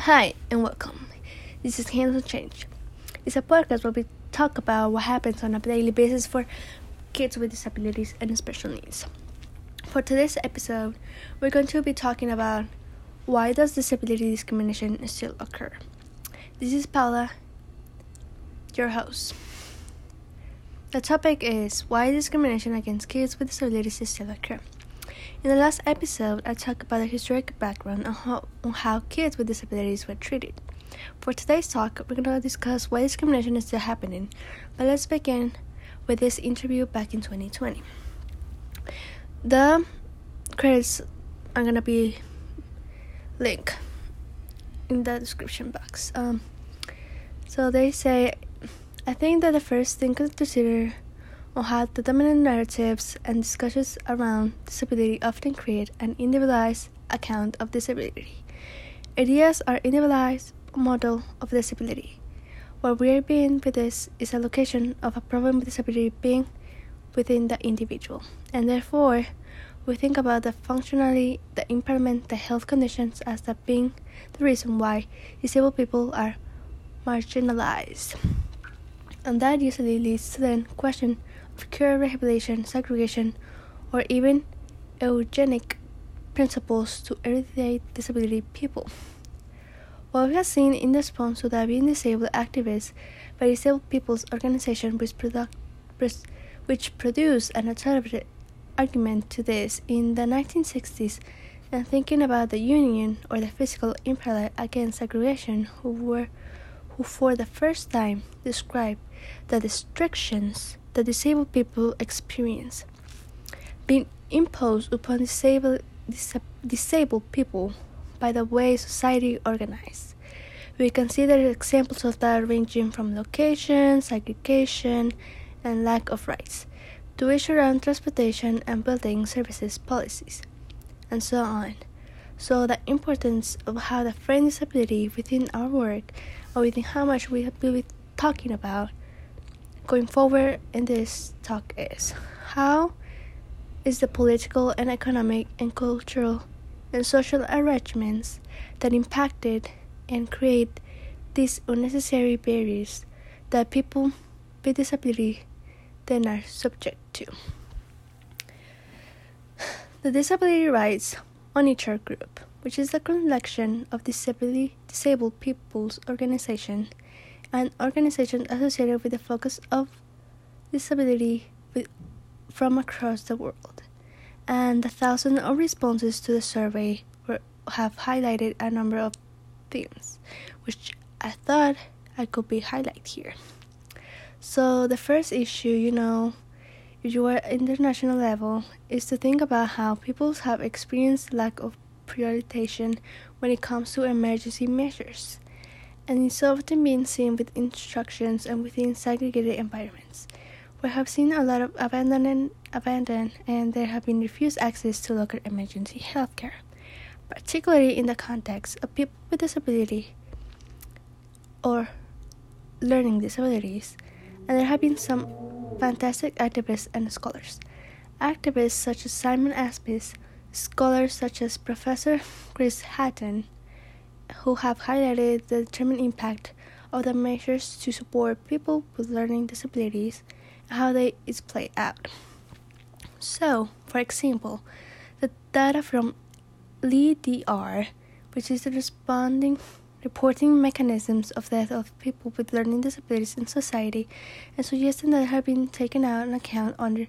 Hi and welcome. This is Hands on Change. It's a podcast where we talk about what happens on a daily basis for kids with disabilities and special needs. For today's episode, we're going to be talking about why does disability discrimination still occur. This is Paula, your host. The topic is why discrimination against kids with disabilities still occur. In the last episode, I talked about the historic background on how, on how kids with disabilities were treated. For today's talk, we're going to discuss why discrimination is still happening, but let's begin with this interview back in 2020. The credits are going to be linked in the description box. Um, so they say, I think that the first thing to consider on how the dominant narratives and discussions around disability often create an individualized account of disability. Ideas are individualized model of disability. What we are being with this is a location of a problem with disability being within the individual, and therefore we think about the functionality, the impairment, the health conditions as that being the reason why disabled people are marginalized. And that usually leads to the question cure rehabilitation, segregation, or even eugenic principles to eradicate disability people. What we have seen in response to the being disabled activists by disabled people's organization which, product, which produced an alternative argument to this in the 1960s and thinking about the Union of the Physically Impaired Against Segregation who were who for the first time described the restrictions that disabled people experience being imposed upon disabled, dis- disabled people by the way society organized. We consider examples of that ranging from location, segregation, and lack of rights, to issue around transportation and building services policies, and so on. So, the importance of how the frame disability within our work or within how much we have been talking about going forward in this talk is how is the political and economic and cultural and social arrangements that impacted and create these unnecessary barriers that people with disability then are subject to. The Disability Rights Monitor Group, which is a collection of disability, disabled people's organization an organization associated with the focus of disability with, from across the world. And the thousands of responses to the survey were, have highlighted a number of themes, which I thought I could be highlight here. So the first issue, you know, if you are international level, is to think about how people have experienced lack of prioritization when it comes to emergency measures and is often being seen with instructions and within segregated environments. We have seen a lot of abandoned and there have been refused access to local emergency health care, particularly in the context of people with disability or learning disabilities. And there have been some fantastic activists and scholars. Activists such as Simone Aspis, scholars such as Professor Chris Hatton, who have highlighted the determined impact of the measures to support people with learning disabilities and how they is played out. So, for example, the data from LeDeR, which is the responding reporting mechanisms of death of people with learning disabilities in society, and suggesting that have been taken out an account under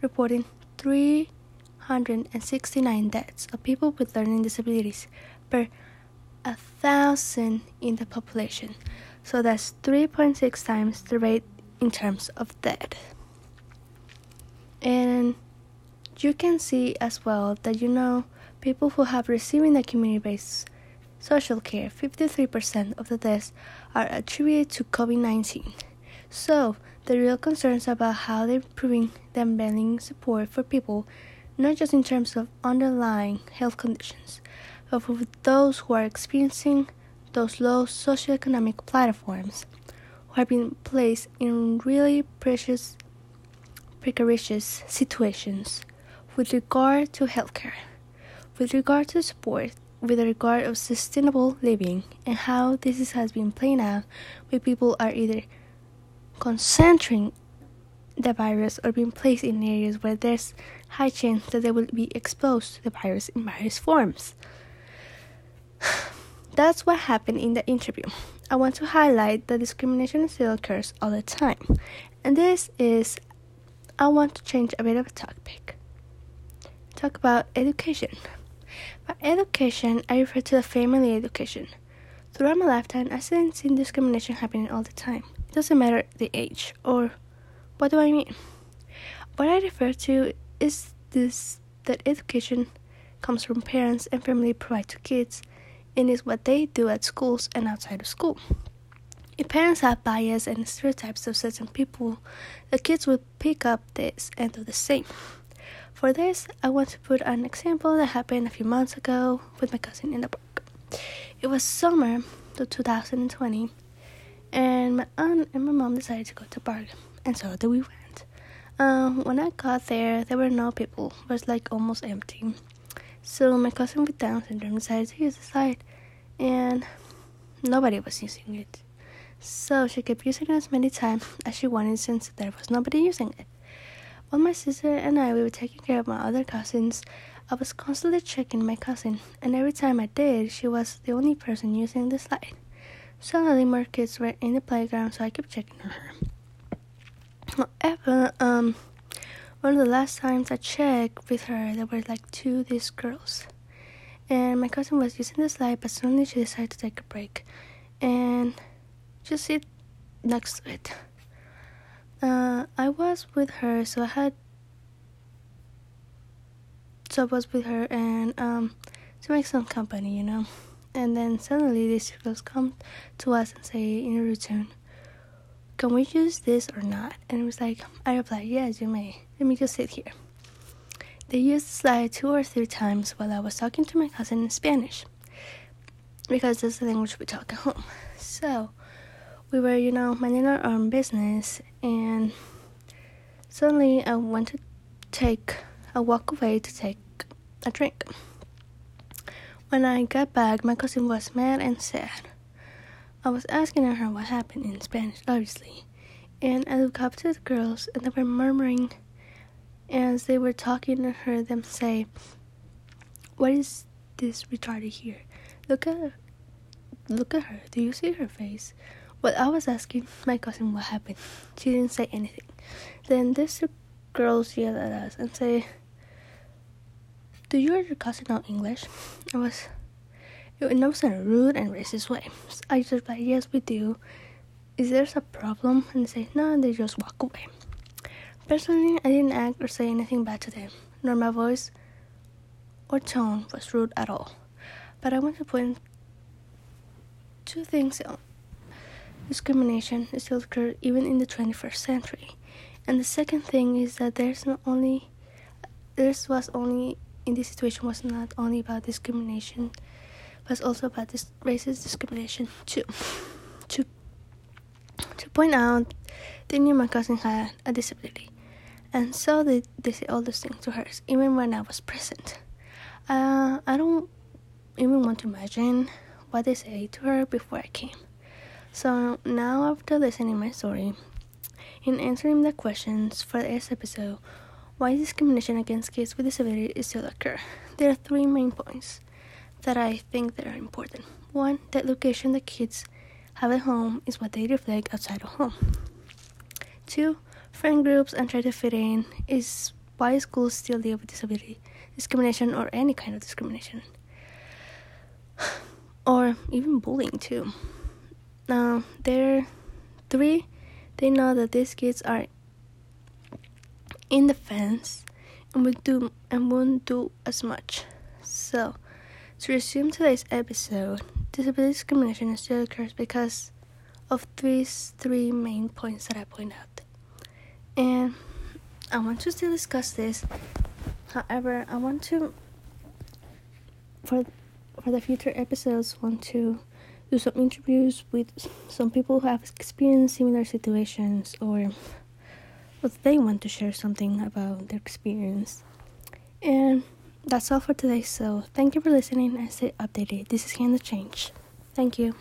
reporting 369 deaths of people with learning disabilities per a thousand in the population. So that's 3.6 times the rate in terms of death. And you can see as well that you know people who have receiving the community based social care, 53% of the deaths are attributed to COVID 19. So, the real concerns about how they're improving the embedding support for people, not just in terms of underlying health conditions, of those who are experiencing those low socioeconomic platforms who have been placed in really precious precarious situations with regard to healthcare, with regard to support with regard of sustainable living and how this has been playing out where people are either concentrating the virus or being placed in areas where there's high chance that they will be exposed to the virus in various forms. That's what happened in the interview. I want to highlight that discrimination still occurs all the time. And this is, I want to change a bit of a topic. Talk about education. By education, I refer to the family education. Throughout my lifetime, I've seen discrimination happening all the time. It doesn't matter the age or what do I mean? What I refer to is this that education comes from parents and family provide to kids and is what they do at schools and outside of school. If parents have bias and stereotypes of certain people, the kids will pick up this and do the same. For this, I want to put an example that happened a few months ago with my cousin in the park. It was summer of 2020, and my aunt and my mom decided to go to the park and so we went. Um, when I got there, there were no people. It was like almost empty. So my cousin with Down syndrome decided to use the slide, and nobody was using it. So she kept using it as many times as she wanted since there was nobody using it. While my sister and I we were taking care of my other cousins, I was constantly checking my cousin, and every time I did, she was the only person using the slide. Suddenly, more kids were in the playground, so I kept checking on her. However, um, one of the last times I checked with her, there were like two these girls, and my cousin was using the slide, but suddenly she decided to take a break and just sit next to it. Uh, I was with her, so I had so I was with her and um, to make some company, you know. And then suddenly these girls come to us and say in routine, can we use this or not? And it was like, I replied, yes, you may. Let me just sit here. They used the slide two or three times while I was talking to my cousin in Spanish because that's the language we talk at home. So we were, you know, minding our own business, and suddenly I went to take a walk away to take a drink. When I got back, my cousin was mad and sad. I was asking her what happened in Spanish, obviously, and I looked up to the girls, and they were murmuring as they were talking to her. Them say, "What is this retarded here? Look at, her. look at her. Do you see her face?" Well, I was asking my cousin what happened. She didn't say anything. Then these two girls yelled at us and say, "Do you or your cousin know English?" I was in was in a rude and racist way. I just replied, yes, we do. Is there a problem? And they say, no, and they just walk away. Personally, I didn't act or say anything bad to them, nor my voice or tone was rude at all. But I want to point two things out. Discrimination still occurs even in the 21st century. And the second thing is that there's not only this was only in this situation was not only about discrimination but also about this racist discrimination too. To to point out, they knew my cousin had a disability, and so they they say all those things to her, even when I was present. Uh, I don't even want to imagine what they say to her before I came. So now, after listening my story, in answering the questions for this episode, why discrimination against kids with disabilities still occur, there are three main points that I think that are important. One, that location the kids have at home is what they reflect outside of home. Two, friend groups and try to fit in is why schools still deal with disability discrimination or any kind of discrimination. or even bullying too. Now, there three, they know that these kids are in the fence and would do and won't do as much. So to resume today's episode, disability discrimination still occurs because of these three main points that I point out. And I want to still discuss this. However, I want to for for the future episodes want to do some interviews with some people who have experienced similar situations or what they want to share something about their experience. And that's all for today. So thank you for listening and stay updated. This is Handle Change. Thank you.